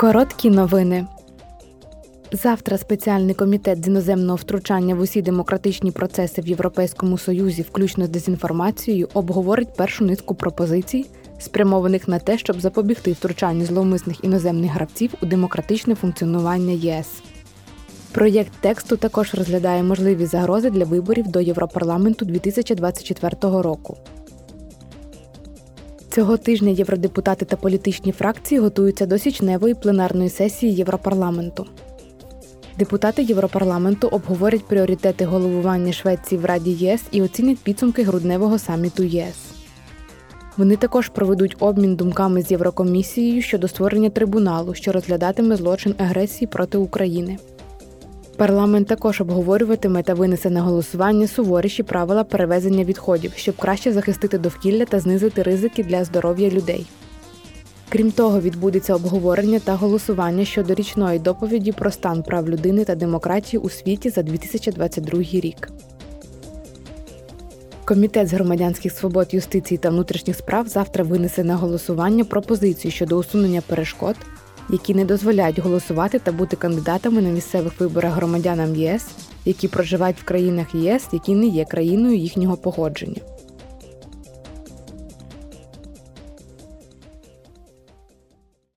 Короткі новини. Завтра спеціальний комітет з іноземного втручання в усі демократичні процеси в Європейському Союзі, включно з дезінформацією, обговорить першу низку пропозицій, спрямованих на те, щоб запобігти втручанню зловмисних іноземних гравців у демократичне функціонування ЄС. Проєкт тексту також розглядає можливі загрози для виборів до Європарламенту 2024 року. Цього тижня євродепутати та політичні фракції готуються до січневої пленарної сесії Європарламенту. Депутати Європарламенту обговорять пріоритети головування Швеції в Раді ЄС і оцінять підсумки грудневого саміту ЄС. Вони також проведуть обмін думками з Єврокомісією щодо створення трибуналу, що розглядатиме злочин агресії проти України. Парламент також обговорюватиме та винесе на голосування суворіші правила перевезення відходів, щоб краще захистити довкілля та знизити ризики для здоров'я людей. Крім того, відбудеться обговорення та голосування щодо річної доповіді про стан прав людини та демократії у світі за 2022 рік. Комітет з громадянських свобод, юстиції та внутрішніх справ завтра винесе на голосування пропозицію щодо усунення перешкод, які не дозволяють голосувати та бути кандидатами на місцевих виборах громадянам ЄС, які проживають в країнах ЄС, які не є країною їхнього погодження.